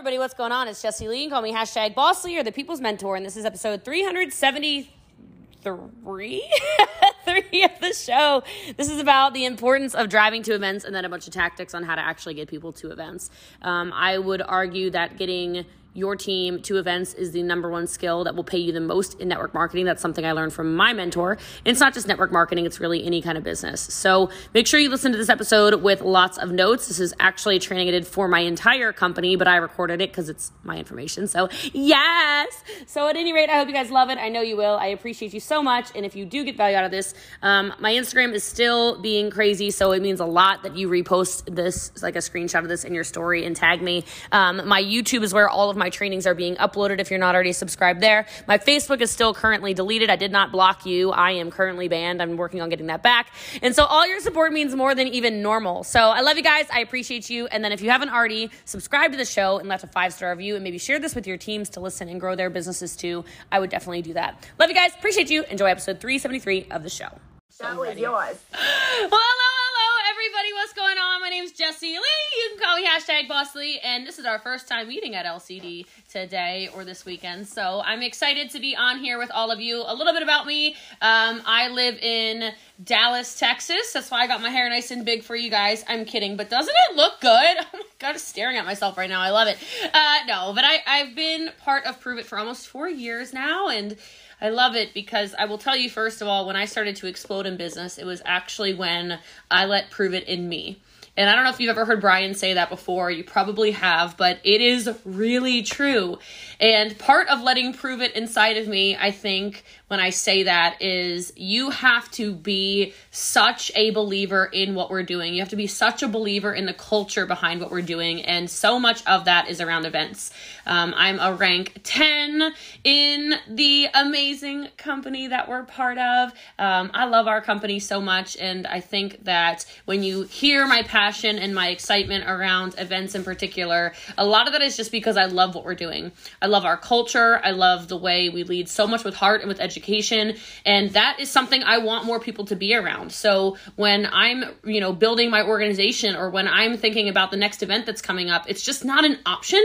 everybody, what's going on? It's Jesse Lee. Call me hashtag Boss Lee or the People's Mentor, and this is episode 373 three of the show. This is about the importance of driving to events and then a bunch of tactics on how to actually get people to events. Um, I would argue that getting your team to events is the number one skill that will pay you the most in network marketing. That's something I learned from my mentor. And it's not just network marketing, it's really any kind of business. So make sure you listen to this episode with lots of notes. This is actually training I did for my entire company, but I recorded it because it's my information. So yes. So at any rate, I hope you guys love it. I know you will. I appreciate you so much. And if you do get value out of this, um, my Instagram is still being crazy. So it means a lot that you repost this, like a screenshot of this in your story and tag me. Um, my YouTube is where all of my trainings are being uploaded if you're not already subscribed there. My Facebook is still currently deleted. I did not block you. I am currently banned. I'm working on getting that back. And so all your support means more than even normal. So I love you guys. I appreciate you. And then if you haven't already, subscribe to the show and left a five star review and maybe share this with your teams to listen and grow their businesses too. I would definitely do that. Love you guys. Appreciate you. Enjoy episode 373 of the show. Show is yours. Well, hello, hello, everybody. What's going on? My name's Jesse Lee. You can call me hashtag Boss Lee, and this is our first time meeting at LCD today or this weekend. So I'm excited to be on here with all of you. A little bit about me. Um, I live in Dallas, Texas. That's why I got my hair nice and big for you guys. I'm kidding, but doesn't it look good? Oh my god, I'm staring at myself right now. I love it. Uh, no, but I, I've been part of Pruvit for almost four years now, and I love it because I will tell you, first of all, when I started to explode in business, it was actually when I let Pruvit in me. And I don't know if you've ever heard Brian say that before. You probably have, but it is really true. And part of letting Pruvit inside of me, I think, when I say that, is you have to be such a believer in what we're doing. You have to be such a believer in the culture behind what we're doing. And so much of that is around events. Um, I'm a rank 10 in the amazing company that we're part of. Um, I love our company so much. And I think that when you hear my passion and my excitement around events in particular, a lot of that is just because I love what we're doing. I love our culture. I love the way we lead so much with heart and with education. And that is something I want more people to be around. So when I'm, you know, building my organization or when I'm thinking about the next event that's coming up, it's just not an option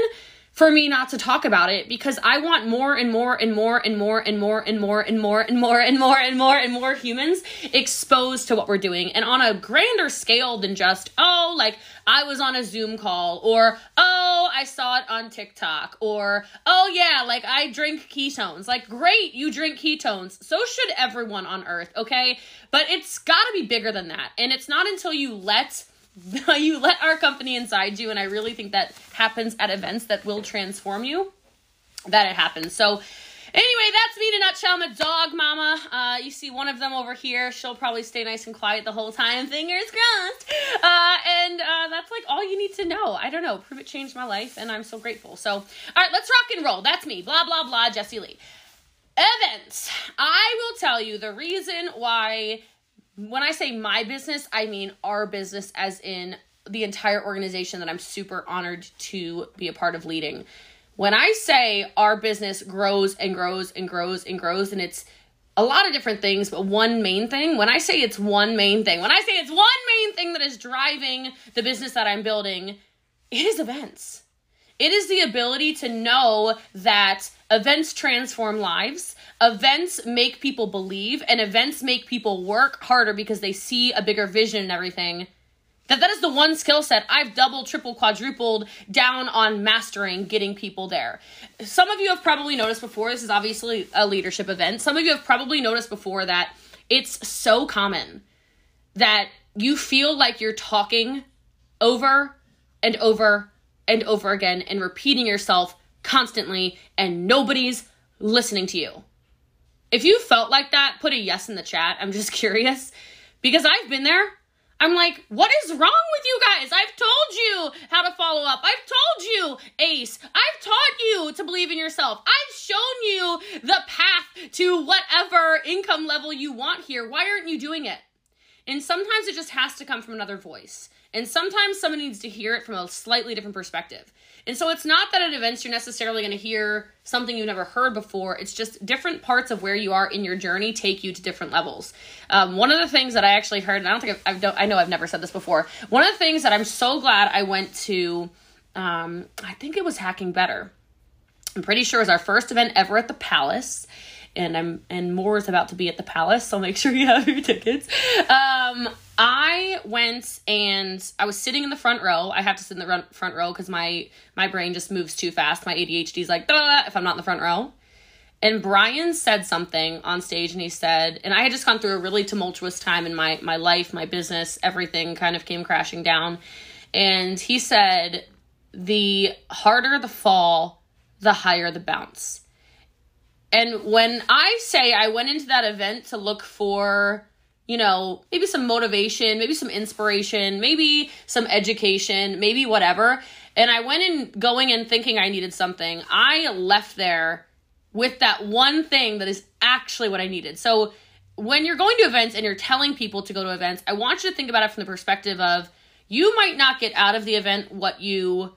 for me not to talk about it because I want more and more and more and more and more and more and more and more and more and more and more humans exposed to what we're doing and on a grander scale than just, oh, like I was on a Zoom call or, oh, I saw it on TikTok or, oh, yeah, like I drink ketones. Like, great, you drink ketones. So should everyone on earth, okay? But it's gotta be bigger than that. And it's not until you let you let our company inside you and i really think that happens at events that will transform you that it happens. So anyway that's me in a nutshell. I'm a dog mama. Uh, you see one of them over here. She'll probably stay nice and quiet the whole time. Fingers crossed. Uh, and uh, that's like all you need to know. I don't know. Pruvit changed my life and i'm so grateful. So all right let's rock and roll. That's me. Blah blah blah jesse lee. Events. I will tell you the reason why when I say my business, I mean our business, as in the entire organization that I'm super honored to be a part of leading. When I say our business grows and grows and grows and grows, and it's a lot of different things, but one main thing, when I say it's one main thing, when I say it's one main thing that is driving the business that I'm building, it is events. It is the ability to know that events transform lives, events make people believe, and events make people work harder because they see a bigger vision and everything. That that is the one skill set I've double, triple, quadrupled down on mastering getting people there. Some of you have probably noticed before, this is obviously a leadership event. Some of you have probably noticed before that it's so common that you feel like you're talking over and over and over again and repeating yourself constantly and nobody's listening to you. If you felt like that, put a yes in the chat. I'm just curious because I've been there. I'm like, what is wrong with you guys? I've told you how to follow up. I've told you, Ace. I've taught you to believe in yourself. I've shown you the path to whatever income level you want here. Why aren't you doing it? And sometimes it just has to come from another voice. And sometimes someone needs to hear it from a slightly different perspective. And so it's not that at events you're necessarily going to hear something you've never heard before. It's just different parts of where you are in your journey take you to different levels. Um, one of the things that I actually heard, and I don't think I've, I've don't, I know I've never said this before. One of the things that I'm so glad I went to Um, I think it was Hacking Better. I'm pretty sure it was our first event ever at the Palace. And I'm and more is about to be at the Palace, so make sure you have your tickets. Um, I went and I was sitting in the front row. I have to sit in the front row because my my brain just moves too fast. My ADHD is like if I'm not in the front row. And Brian said something on stage, and he said, and I had just gone through a really tumultuous time in my my life, my business, everything kind of came crashing down. And he said, the harder the fall, the higher the bounce. And when I say I went into that event to look for, you know, maybe some motivation, maybe some inspiration, maybe some education, maybe whatever, and I went in going and thinking I needed something, I left there with that one thing that is actually what I needed. So when you're going to events and you're telling people to go to events, I want you to think about it from the perspective of you might not get out of the event what you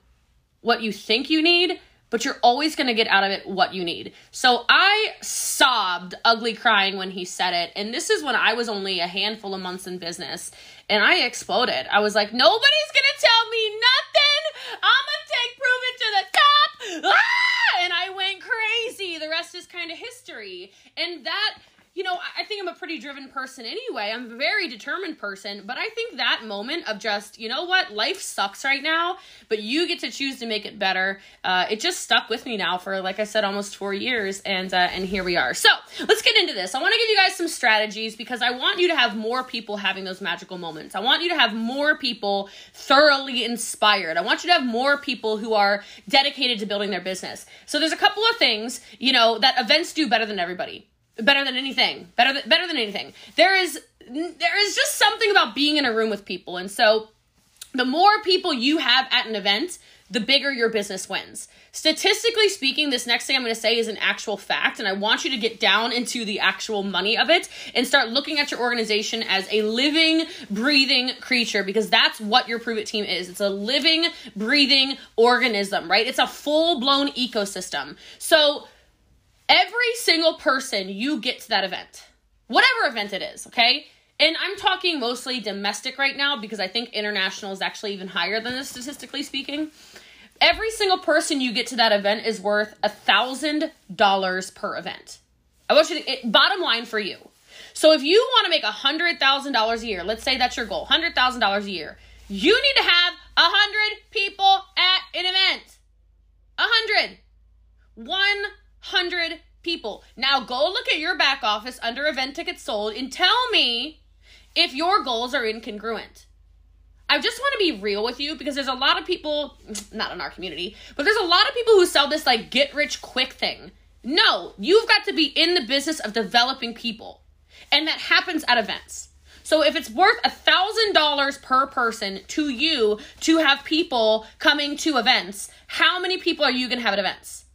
what you think you need, but you're always going to get out of it what you need. So I sobbed ugly crying when he said it. And this is when I was only a handful of months in business and I exploded. I was like, nobody's going to tell me nothing. I'm going to take Pruvit to the top. Ah! And I went crazy. The rest is kind of history. And that you know, I think I'm a pretty driven person anyway. I'm a very determined person, but I think that moment of just, you know what, life sucks right now, but you get to choose to make it better. Uh, it just stuck with me now for, like I said, almost four years, and uh, and here we are. So let's get into this. I want to give you guys some strategies because I want you to have more people having those magical moments. I want you to have more people thoroughly inspired. I want you to have more people who are dedicated to building their business. So there's a couple of things, you know, that events do better than everybody better than anything. Better than, better than anything. There is there is just something about being in a room with people. And so the more people you have at an event the bigger your business wins. Statistically speaking this next thing i'm going to say is an actual fact and i want you to get down into the actual money of it and start looking at your organization as a living breathing creature because that's what your Pruvit team is. It's a living breathing organism right? It's a full blown ecosystem. So every single person you get to that event, whatever event it is, okay? And I'm talking mostly domestic right now because I think international is actually even higher than this statistically speaking. Every single person you get to that event is worth a thousand dollars per event. I want you to it, bottom line for you. So if you want to make a hundred thousand dollars a year, let's say that's your goal, hundred thousand dollars a year, you need to have a hundred people at an event. A hundred. One hundred people. Now go look at your back office under event tickets sold and tell me if your goals are incongruent. I just want to be real with you because there's a lot of people, not in our community, but there's a lot of people who sell this like get rich quick thing. No, you've got to be in the business of developing people. And that happens at events. So if it's worth a thousand dollars per person to you to have people coming to events, how many people are you gonna have at events?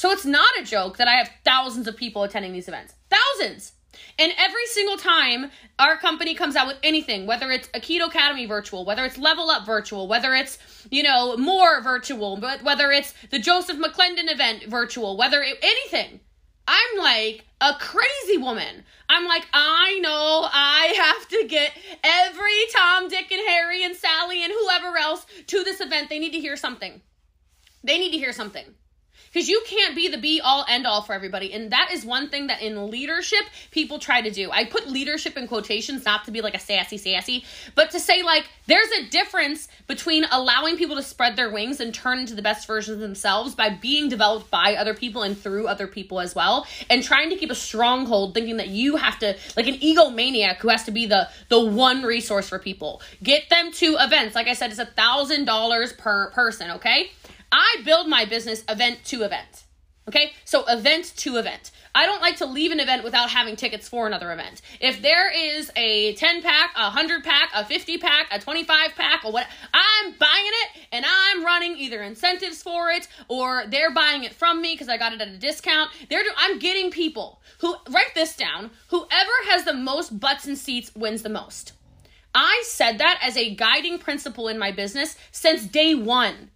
So it's not a joke that I have thousands of people attending these events. Thousands. And every single time our company comes out with anything, whether it's a Keto Academy virtual, whether it's Level Up virtual, whether it's, you know, more virtual, but whether it's the Joseph McClendon event virtual, whether it, anything, I'm like a crazy woman. I'm like, I know I have to get every Tom, Dick, and Harry, and Sally, and whoever else to this event. They need to hear something. They need to hear something because you can't be the be all end all for everybody and that is one thing that in leadership people try to do. I put leadership in quotations not to be like a sassy sassy but to say like there's a difference between allowing people to spread their wings and turn into the best versions of themselves by being developed by other people and through other people as well and trying to keep a stronghold thinking that you have to like an egomaniac who has to be the the one resource for people. Get them to events. Like i said it's a thousand dollars per person okay I build my business event to event. Okay? So event to event. I don't like to leave an event without having tickets for another event. If there is a 10 pack, a 100 pack, a 50 pack, a 25 pack, or what, I'm buying it and I'm running either incentives for it or they're buying it from me because I got it at a discount. They're do- I'm getting people who write this down. Whoever has the most butts and seats wins the most. I said that as a guiding principle in my business since day 1.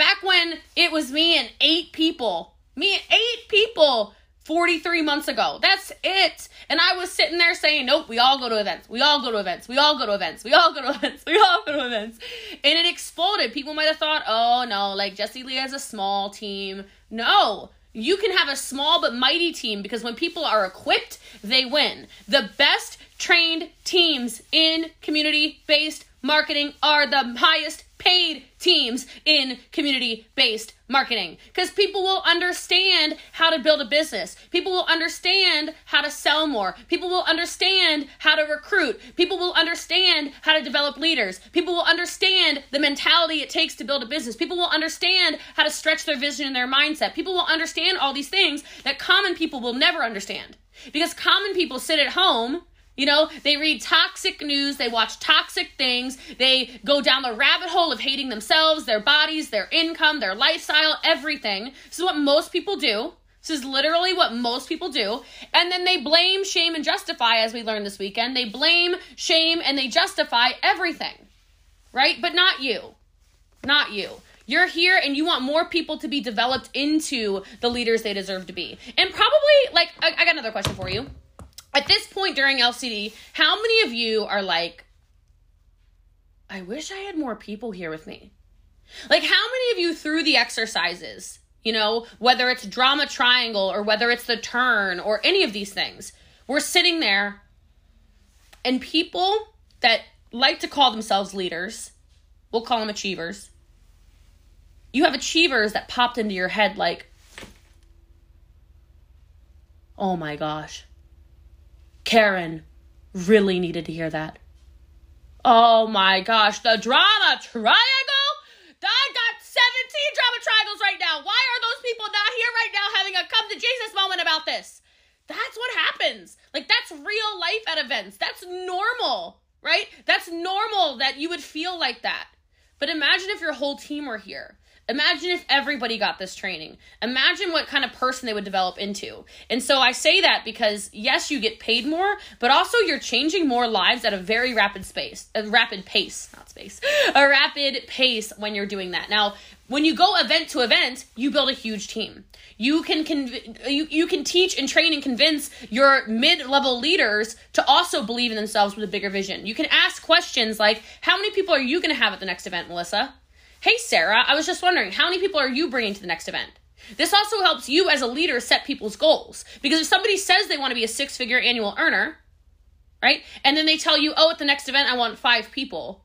Back when it was me and eight people, me and eight people 43 months ago. That's it. And I was sitting there saying, nope, we all go to events. We all go to events. We all go to events. We all go to events. We all go to events. And it exploded. People might have thought, oh no, like Jesse Lee has a small team. No. You can have a small but mighty team because when people are equipped, they win. The best trained teams in community based marketing are the highest paid teams in community based marketing because people will understand how to build a business. People will understand how to sell more. People will understand how to recruit. People will understand how to develop leaders. People will understand the mentality it takes to build a business. People will understand how to stretch their vision and their mindset. People will understand all these things that common people will never understand because common people sit at home you know, they read toxic news, they watch toxic things, they go down the rabbit hole of hating themselves, their bodies, their income, their lifestyle, everything. This is what most people do. This is literally what most people do. And then they blame, shame, and justify, as we learned this weekend. They blame, shame, and they justify everything, right? But not you. Not you. You're here and you want more people to be developed into the leaders they deserve to be. And probably, like, I, I got another question for you at this point during LCD, how many of you are like, I wish I had more people here with me? Like, how many of you through the exercises, you know, whether it's drama triangle or whether it's the turn or any of these things, we're sitting there and people that like to call themselves leaders, we'll call them achievers. You have achievers that popped into your head like, oh my gosh, Karen really needed to hear that. Oh my gosh, the drama triangle? I got 17 drama triangles right now. Why are those people not here right now having a come to Jesus moment about this? That's what happens. Like, that's real life at events. That's normal, right? That's normal that you would feel like that. But imagine if your whole team were here. Imagine if everybody got this training. Imagine what kind of person they would develop into. And so I say that because yes, you get paid more, but also you're changing more lives at a very rapid space, a rapid pace, not space, a rapid pace when you're doing that. Now, when you go event to event, you build a huge team. You can conv- you, you can teach and train and convince your mid-level leaders to also believe in themselves with a bigger vision. You can ask questions like, "How many people are you going to have at the next event, Melissa?" Hey, Sarah, I was just wondering, how many people are you bringing to the next event? This also helps you as a leader set people's goals. Because if somebody says they want to be a six figure annual earner, right? And then they tell you, oh, at the next event, I want five people.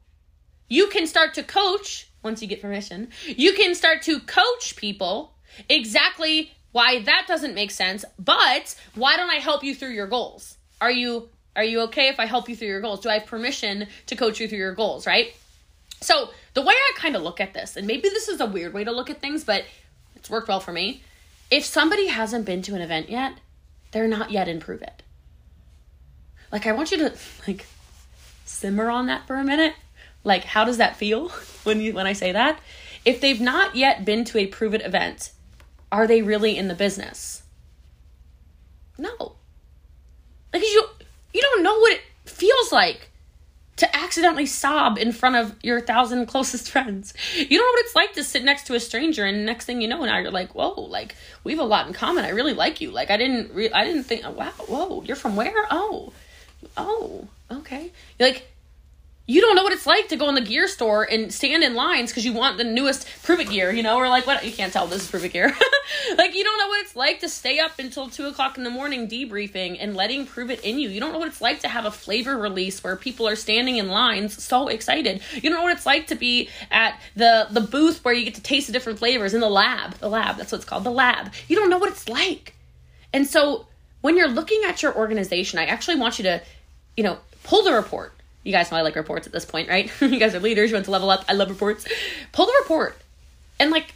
You can start to coach, once you get permission, you can start to coach people exactly why that doesn't make sense, but why don't I help you through your goals? Are you are you okay if I help you through your goals? Do I have permission to coach you through your goals, right? So, the way I kind of look at this, and maybe this is a weird way to look at things, but it's worked well for me. If somebody hasn't been to an event yet, they're not yet in Pruvit. Like, I want you to, like, simmer on that for a minute. Like, how does that feel when you when I say that? If they've not yet been to a Pruvit event, are they really in the business? No. Like you you don't know what it feels like to accidentally sob in front of your thousand closest friends. You don't know what it's like to sit next to a stranger, and next thing you know, now you're like, "Whoa, like we have a lot in common. I really like you. Like I didn't, re- I didn't think. Wow, whoa, you're from where? Oh, oh, okay. You're like you don't know what it's like to go in the gear store and stand in lines because you want the newest Pruvit gear, you know, or like what you can't tell this is Pruvit gear. like you don't know what it's like to stay up until two o'clock in the morning debriefing and letting Pruvit in you. You don't know what it's like to have a flavor release where people are standing in lines so excited. You don't know what it's like to be at the the booth where you get to taste the different flavors in the lab. The lab, that's what it's called, the lab. You don't know what it's like. And so when you're looking at your organization, I actually want you to, you know, pull the report you guys know I like reports at this point, right? you guys are leaders. You want to level up. I love reports. Pull the report and like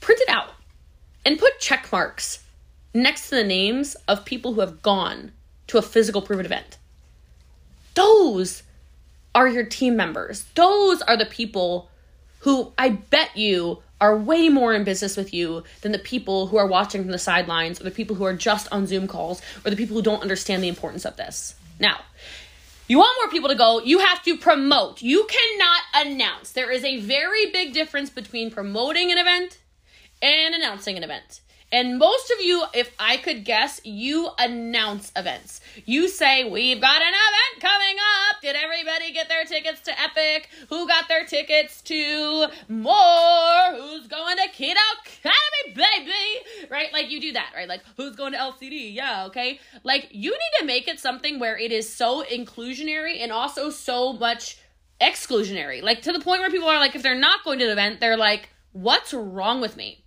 print it out and put check marks next to the names of people who have gone to a physical Pruvit event. Those are your team members. Those are the people who I bet you are way more in business with you than the people who are watching from the sidelines or the people who are just on Zoom calls or the people who don't understand the importance of this. Now, you want more people to go, you have to promote. You cannot announce. There is a very big difference between promoting an event and announcing an event. And most of you, if I could guess, you announce events. You say, We've got an event coming up. Did everybody get their tickets to Epic? Who got their tickets to More? Who's going to Keto? Like you do that, right? Like, who's going to LCD? Yeah, okay. Like, you need to make it something where it is so inclusionary and also so much exclusionary. Like, to the point where people are like, if they're not going to the event, they're like, What's wrong with me?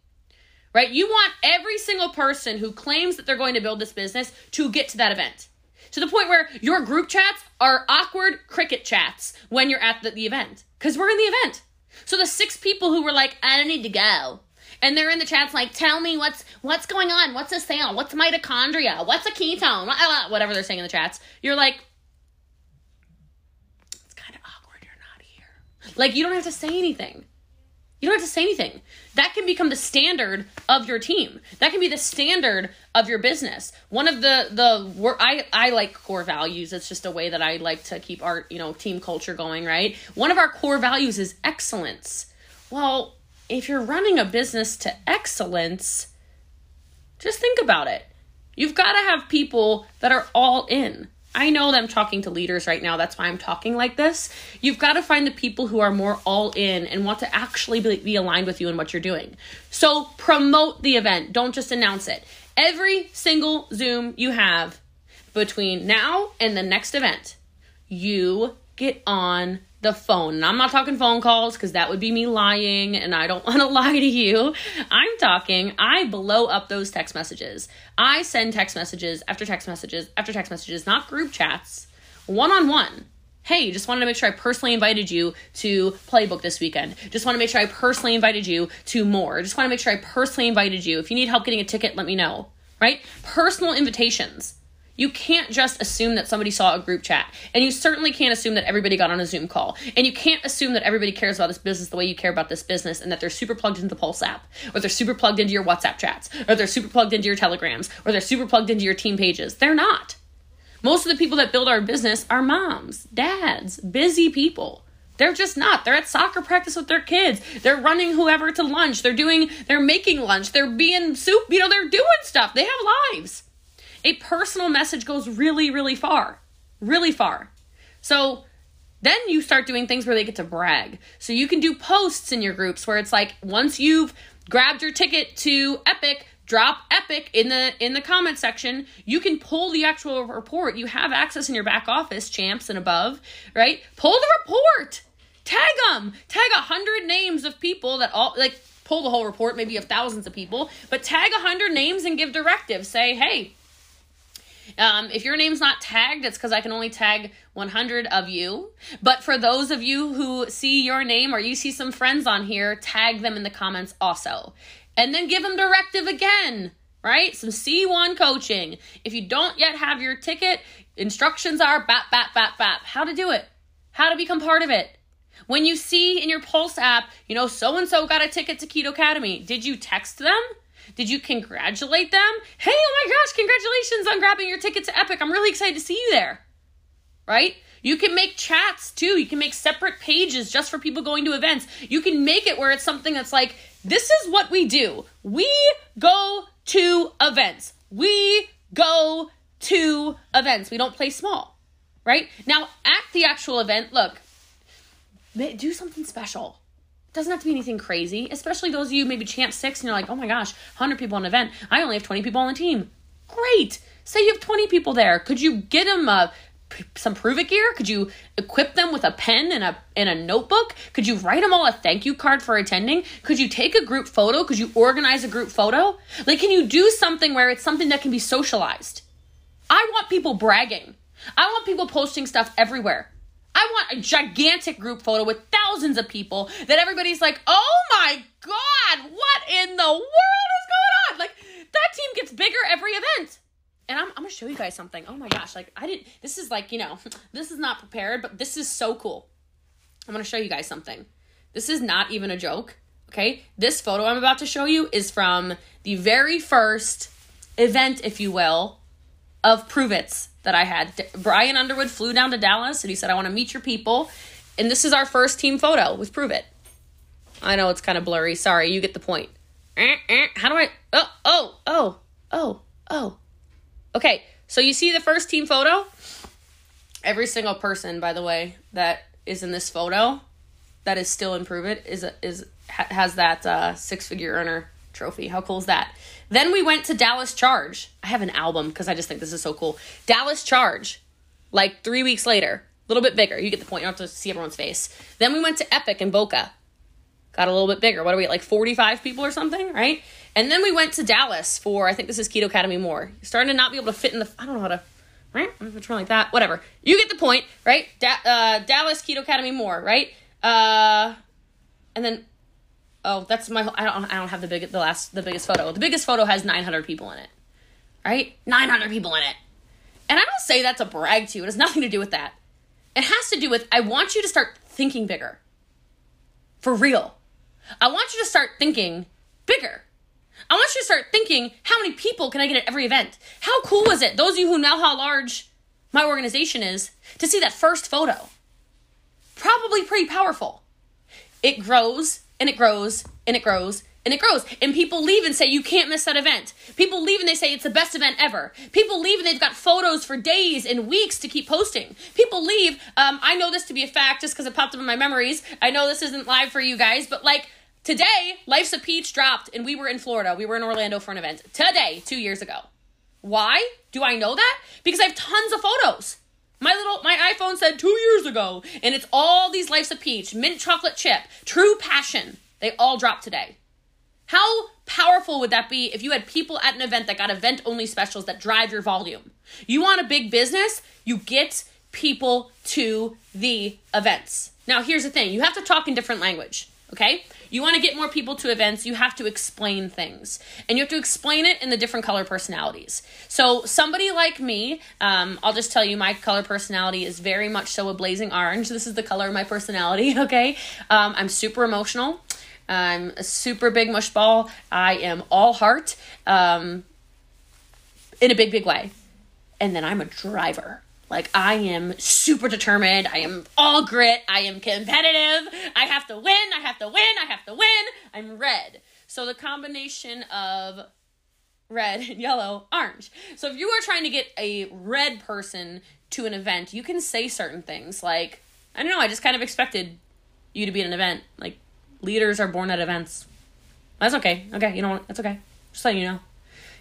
right? You want every single person who claims that they're going to build this business to get to that event. To the point where your group chats are awkward cricket chats when you're at the, the event. Because we're in the event. So the six people who were like, I don't need to go. And they're in the chats like, tell me what's what's going on, what's a sale, what's mitochondria, what's a ketone, whatever they're saying in the chats. You're like, it's kind of awkward you're not here. Like you don't have to say anything. You don't have to say anything. That can become the standard of your team. That can be the standard of your business. One of the the I I like core values. It's just a way that I like to keep our, you know, team culture going, right? One of our core values is excellence. Well, if you're running a business to excellence, just think about it. You've got to have people that are all in. I know that I'm talking to leaders right now. That's why I'm talking like this. You've got to find the people who are more all in and want to actually be, aligned with you and what you're doing. So promote the event, don't just announce it. Every single Zoom you have between now and the next event, you get on the phone. And I'm not talking phone calls because that would be me lying and I don't want to lie to you. I'm talking, I blow up those text messages. I send text messages after text messages after text messages, not group chats, one on one. Hey, just wanted to make sure I personally invited you to Playbook this weekend. Just want to make sure I personally invited you to more. Just want to make sure I personally invited you. If you need help getting a ticket, let me know. Right? Personal invitations. You can't just assume that somebody saw a group chat. And you certainly can't assume that everybody got on a Zoom call. And you can't assume that everybody cares about this business the way you care about this business and that they're super plugged into the Pulse app, or they're super plugged into your WhatsApp chats, or they're super plugged into your Telegrams, or they're super plugged into your team pages. They're not. Most of the people that build our business are moms, dads, busy people. They're just not. They're at soccer practice with their kids. They're running whoever to lunch. They're doing, they're making lunch. They're being soup. You know, they're doing stuff. They have lives a personal message goes really, really far. Really far. So then you start doing things where they get to brag. So you can do posts in your groups where it's like once you've grabbed your ticket to Epic, drop Epic in the in the comment section. You can pull the actual report. You have access in your back office, champs and above, right? Pull the report. Tag them. Tag a hundred names of people that all like pull the whole report, maybe of thousands of people, but tag a hundred names and give directives. Say, hey, um, if your name's not tagged, it's because I can only tag 100 of you. But for those of you who see your name or you see some friends on here, tag them in the comments also. And then give them directive again, right? Some C1 coaching. If you don't yet have your ticket, instructions are bap, bap, bap, bap. How to do it, how to become part of it. When you see in your Pulse app, you know, so and so got a ticket to Keto Academy, did you text them? Did you congratulate them? Hey, oh my gosh, congratulations on grabbing your ticket to Epic. I'm really excited to see you there. Right? You can make chats too. You can make separate pages just for people going to events. You can make it where it's something that's like, this is what we do. We go to events. We go to events. We don't play small. Right? Now, at the actual event, look, do something special doesn't have to be anything crazy, especially those of you maybe champ six and you're like, oh my gosh, 100 people on an event. I only have 20 people on the team. Great. Say you have 20 people there. Could you get them uh, a, some Pruvit gear? Could you equip them with a pen and a and a notebook? Could you write them all a thank you card for attending? Could you take a group photo? Could you organize a group photo? Like, can you do something where it's something that can be socialized? I want people bragging. I want people posting stuff everywhere. I want a gigantic group photo with thousands of people that everybody's like, oh my God, what in the world is going on? Like, that team gets bigger every event. And I'm, I'm gonna show you guys something. Oh my gosh, like, I didn't, this is like, you know, this is not prepared, but this is so cool. I'm gonna show you guys something. This is not even a joke, okay? This photo I'm about to show you is from the very first event, if you will, of Pruvit's that I had. Brian Underwood flew down to Dallas and he said, I want to meet your people. And this is our first team photo with Pruvit. I know it's kind of blurry. Sorry, you get the point. eh, eh. How do I? Oh, oh, oh, oh, oh. Okay, so you see the first team photo? Every single person, by the way, that is in this photo that is still in Pruvit is is has that uh, six figure earner trophy. How cool is that? Then we went to Dallas Charge. I have an album because I just think this is so cool. Dallas Charge, like three weeks later, a little bit bigger. You get the point. You don't have to see everyone's face. Then we went to Epic in Boca. Got a little bit bigger. What are we at, like 45 people or something, right? And then we went to Dallas for, I think this is Keto Academy more. Starting to not be able to fit in the, I don't know how to, right? What's wrong like that? Whatever. You get the point, right? Da- uh, Dallas Keto Academy more, right? Uh, and then oh, that's my. I don't. I don't have the big. The last. The biggest photo. The biggest photo has 900 people in it. Right. 900 people in it. And I don't say that to brag to you. It has nothing to do with that. It has to do with I want you to start thinking bigger. For real. I want you to start thinking bigger. I want you to start thinking how many people can I get at every event? How cool was it, those of you who know how large my organization is, to see that first photo? Probably pretty powerful. It grows and it grows and it grows and it grows. And people leave and say, you can't miss that event. People leave and they say it's the best event ever. People leave and they've got photos for days and weeks to keep posting. People leave. Um, I know this to be a fact just because it popped up in my memories. I know this isn't live for you guys, but like today, Life's a Peach dropped and we were in Florida. We were in Orlando for an event today, two years ago. Why do I know that? Because I have tons of photos. My little my iPhone said two years ago, and it's all these Life's a Peach, mint chocolate chip, true passion. They all dropped today. How powerful would that be if you had people at an event that got event only specials that drive your volume? You want a big business? You get people to the events. Now, here's the thing you have to talk in different language, okay? You want to get more people to events, you have to explain things. And you have to explain it in the different color personalities. So, somebody like me, um, I'll just tell you, my color personality is very much so a blazing orange. This is the color of my personality, okay? Um, I'm super emotional. I'm a super big mush ball. I am all heart um, in a big, big way. And then I'm a driver. Like I am super determined. I am all grit. I am competitive. I have to win. I have to win. I have to win. I'm red. So the combination of red and yellow, orange. So if you are trying to get a red person to an event, you can say certain things like, I don't know, I just kind of expected you to be at an event. Like leaders are born at events. That's okay. Okay, you know what? That's okay. Just letting you know.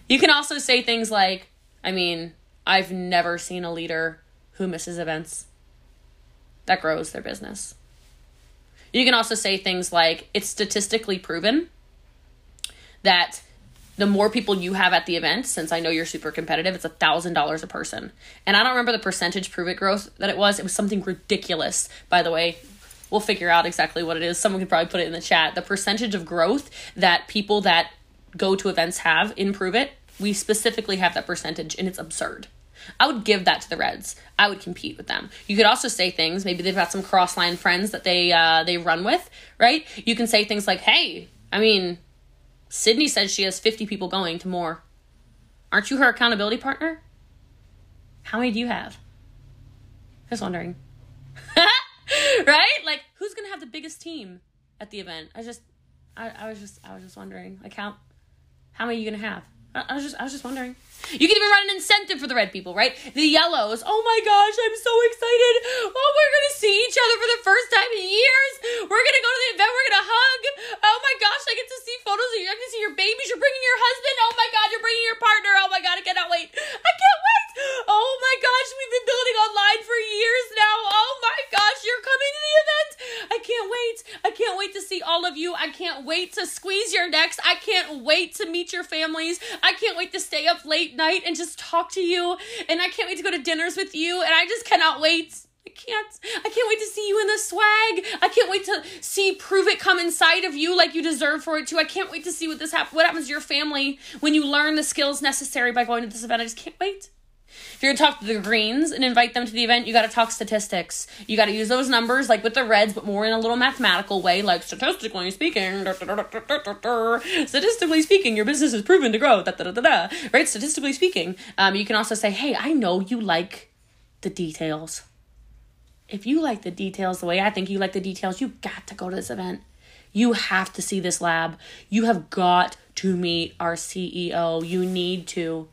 You can also say things like, I mean, I've never seen a leader who misses events. That grows their business. You can also say things like it's statistically proven that the more people you have at the event, since I know you're super competitive, it's a thousand dollars a person. And I don't remember the percentage Pruvit growth that it was. It was something ridiculous, by the way. We'll figure out exactly what it is. Someone could probably put it in the chat. The percentage of growth that people that go to events have in Pruvit, we specifically have that percentage, and it's absurd. I would give that to the Reds. I would compete with them. You could also say things. Maybe they've got some cross line friends that they uh, they run with, right? You can say things like, "Hey, I mean, Sydney says she has fifty people going to more. Aren't you her accountability partner? How many do you have? Just wondering, right? Like, who's gonna have the biggest team at the event? I just, I, I was just, I was just wondering, like how, how many are you gonna have? I, I was just, I was just wondering. You can even run an incentive for the red people, right? The yellows. Oh my gosh, I'm so excited. Oh, we're going to see each other for the first time in years. We're going to go to the event. We're going to hug. Oh my gosh, I get to see photos of you. I get to see your babies. You're bringing your husband. Oh my God, you're bringing your partner. Oh my God, I cannot wait. I. Oh my gosh, we've been building online for years now. Oh my gosh, you're coming to the event. I can't wait. I can't wait to see all of you. I can't wait to squeeze your necks. I can't wait to meet your families. I can't wait to stay up late night and just talk to you. And I can't wait to go to dinners with you. And I just cannot wait. I can't. I can't wait to see you in the swag. I can't wait to see Pruvit come inside of you like you deserve for it to. I can't wait to see what this happen. What happens to your family when you learn the skills necessary by going to this event. I just can't wait. If you're gonna talk to the greens and invite them to the event, you gotta talk statistics. You gotta use those numbers like with the reds, but more in a little mathematical way, like statistically speaking. statistically speaking, your business is proven to grow. right? Statistically speaking, um, you can also say, "Hey, I know you like the details. If you like the details the way I think you like the details, you got to go to this event. You have to see this lab. You have got to meet our CEO. You need to.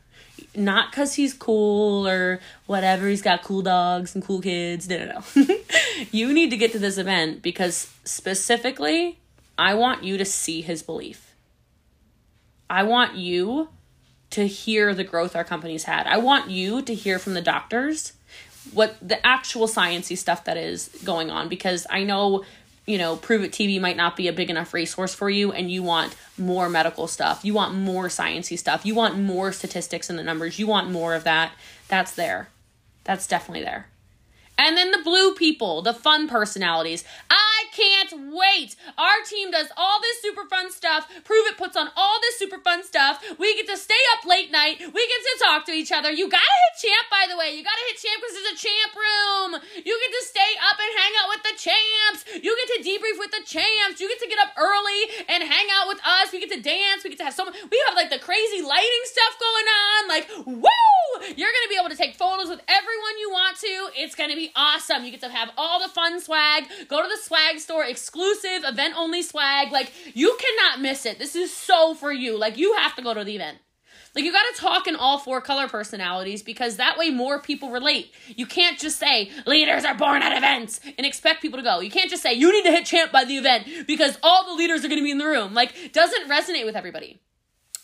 Not because he's cool or whatever, he's got cool dogs and cool kids. No, no, no. you need to get to this event because specifically, I want you to see his belief. I want you to hear the growth our company's had. I want you to hear from the doctors what the actual sciencey stuff that is going on because I know you know, Pruvit TV might not be a big enough resource for you and you want more medical stuff. You want more sciencey stuff. You want more statistics and the numbers. You want more of that. That's there. That's definitely there. And then the blue people, the fun personalities. I can't wait. Our team does all this super fun stuff. Pruvit puts on all this super fun stuff. We get to stay up late night. We get to talk to each other. You gotta hit champ, by the way. You gotta hit champ because it's a champ room. You get to stay up and hang out with the champs. You get to debrief with the champs. You get to get up early and hang out with us. We get to dance. We get to have some. We have like the crazy lighting stuff going on. Like, woo! You're gonna be able to take photos with everyone you want to. It's gonna be awesome. You get to have all the fun swag. Go to the swag store, exclusive, event only swag. Like, you cannot miss it. This is so for you. Like, you have to go to the event. Like, you gotta talk in all four color personalities because that way more people relate. You can't just say, leaders are born at events and expect people to go. You can't just say, you need to hit champ by the event because all the leaders are gonna be in the room. Like, doesn't resonate with everybody.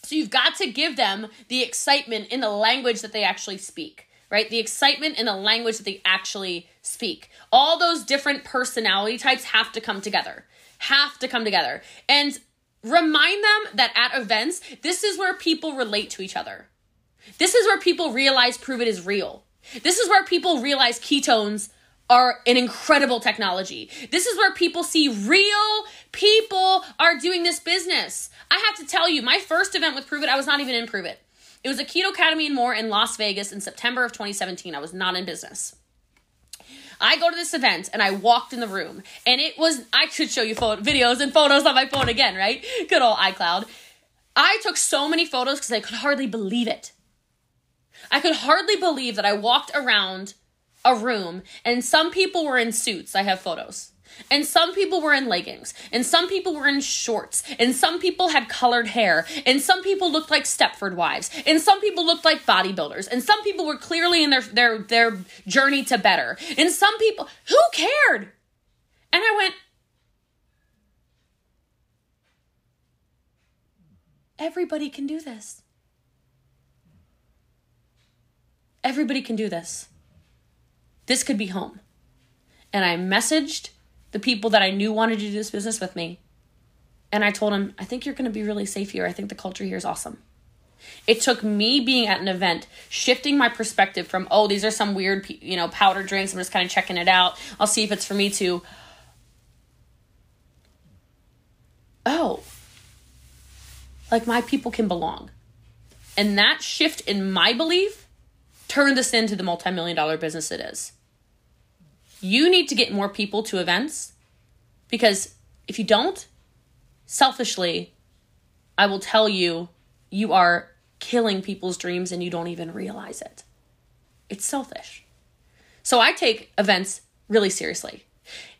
So you've got to give them the excitement in the language that they actually speak right? The excitement and the language that they actually speak. All those different personality types have to come together. Have to come together. And remind them that at events, this is where people relate to each other. This is where people realize Pruvit is real. This is where people realize ketones are an incredible technology. This is where people see real people are doing this business. I have to tell you, my first event with Pruvit, I was not even in Pruvit. It was a Keto Academy and more in Las Vegas in September of 2017. I was not in business. I go to this event and I walked in the room and it was I could show you photo, videos and photos on my phone again, right? Good old iCloud. I took so many photos because I could hardly believe it. I could hardly believe that I walked around a room and some people were in suits. I have photos. And some people were in leggings, and some people were in shorts, and some people had colored hair, and some people looked like Stepford wives, and some people looked like bodybuilders, and some people were clearly in their their their journey to better. And some people who cared? And I went Everybody can do this. Everybody can do this. This could be home. And I messaged the people that I knew wanted to do this business with me. And I told them, I think you're going to be really safe here. I think the culture here is awesome. It took me being at an event, shifting my perspective from, oh, these are some weird, you know, powder drinks. I'm just kind of checking it out. I'll see if it's for me to, oh, like my people can belong. And that shift in my belief turned this into the multi million dollar business it is. You need to get more people to events because if you don't, selfishly, I will tell you, you are killing people's dreams and you don't even realize it. It's selfish. So I take events really seriously.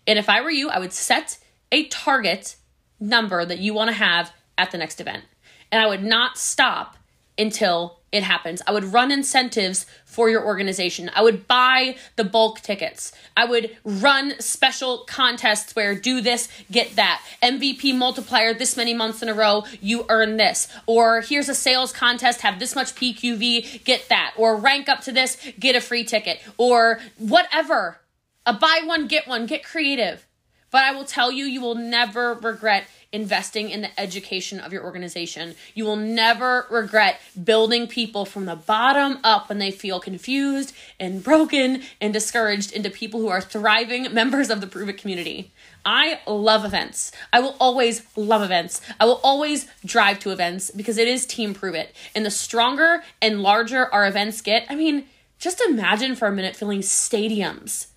And if I were you, I would set a target number that you want to have at the next event. And I would not stop until it happens. I would run incentives for your organization. I would buy the bulk tickets. I would run special contests where do this, get that. MVP multiplier this many months in a row, you earn this. Or here's a sales contest, have this much PQV, get that. Or rank up to this, get a free ticket. Or whatever. A buy one, get one, get creative. But I will tell you, you will never regret investing in the education of your organization. You will never regret building people from the bottom up when they feel confused and broken and discouraged into people who are thriving members of the Pruvit community. I love events. I will always love events. I will always drive to events because it is Team Pruvit. And the stronger and larger our events get, I mean, just imagine for a minute filling stadiums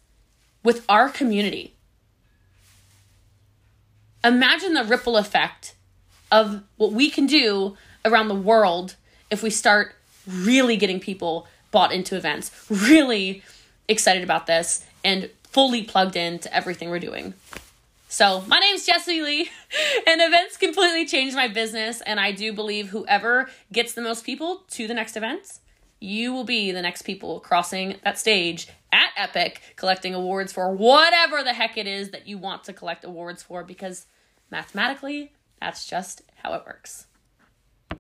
with our community imagine the ripple effect of what we can do around the world if we start really getting people bought into events, really excited about this, and fully plugged into everything we're doing. So, my name's Jesse Lee, and events completely changed my business. And I do believe whoever gets the most people to the next event, you will be the next people crossing that stage at Epic, collecting awards for whatever the heck it is that you want to collect awards for, because mathematically, that's just how it works.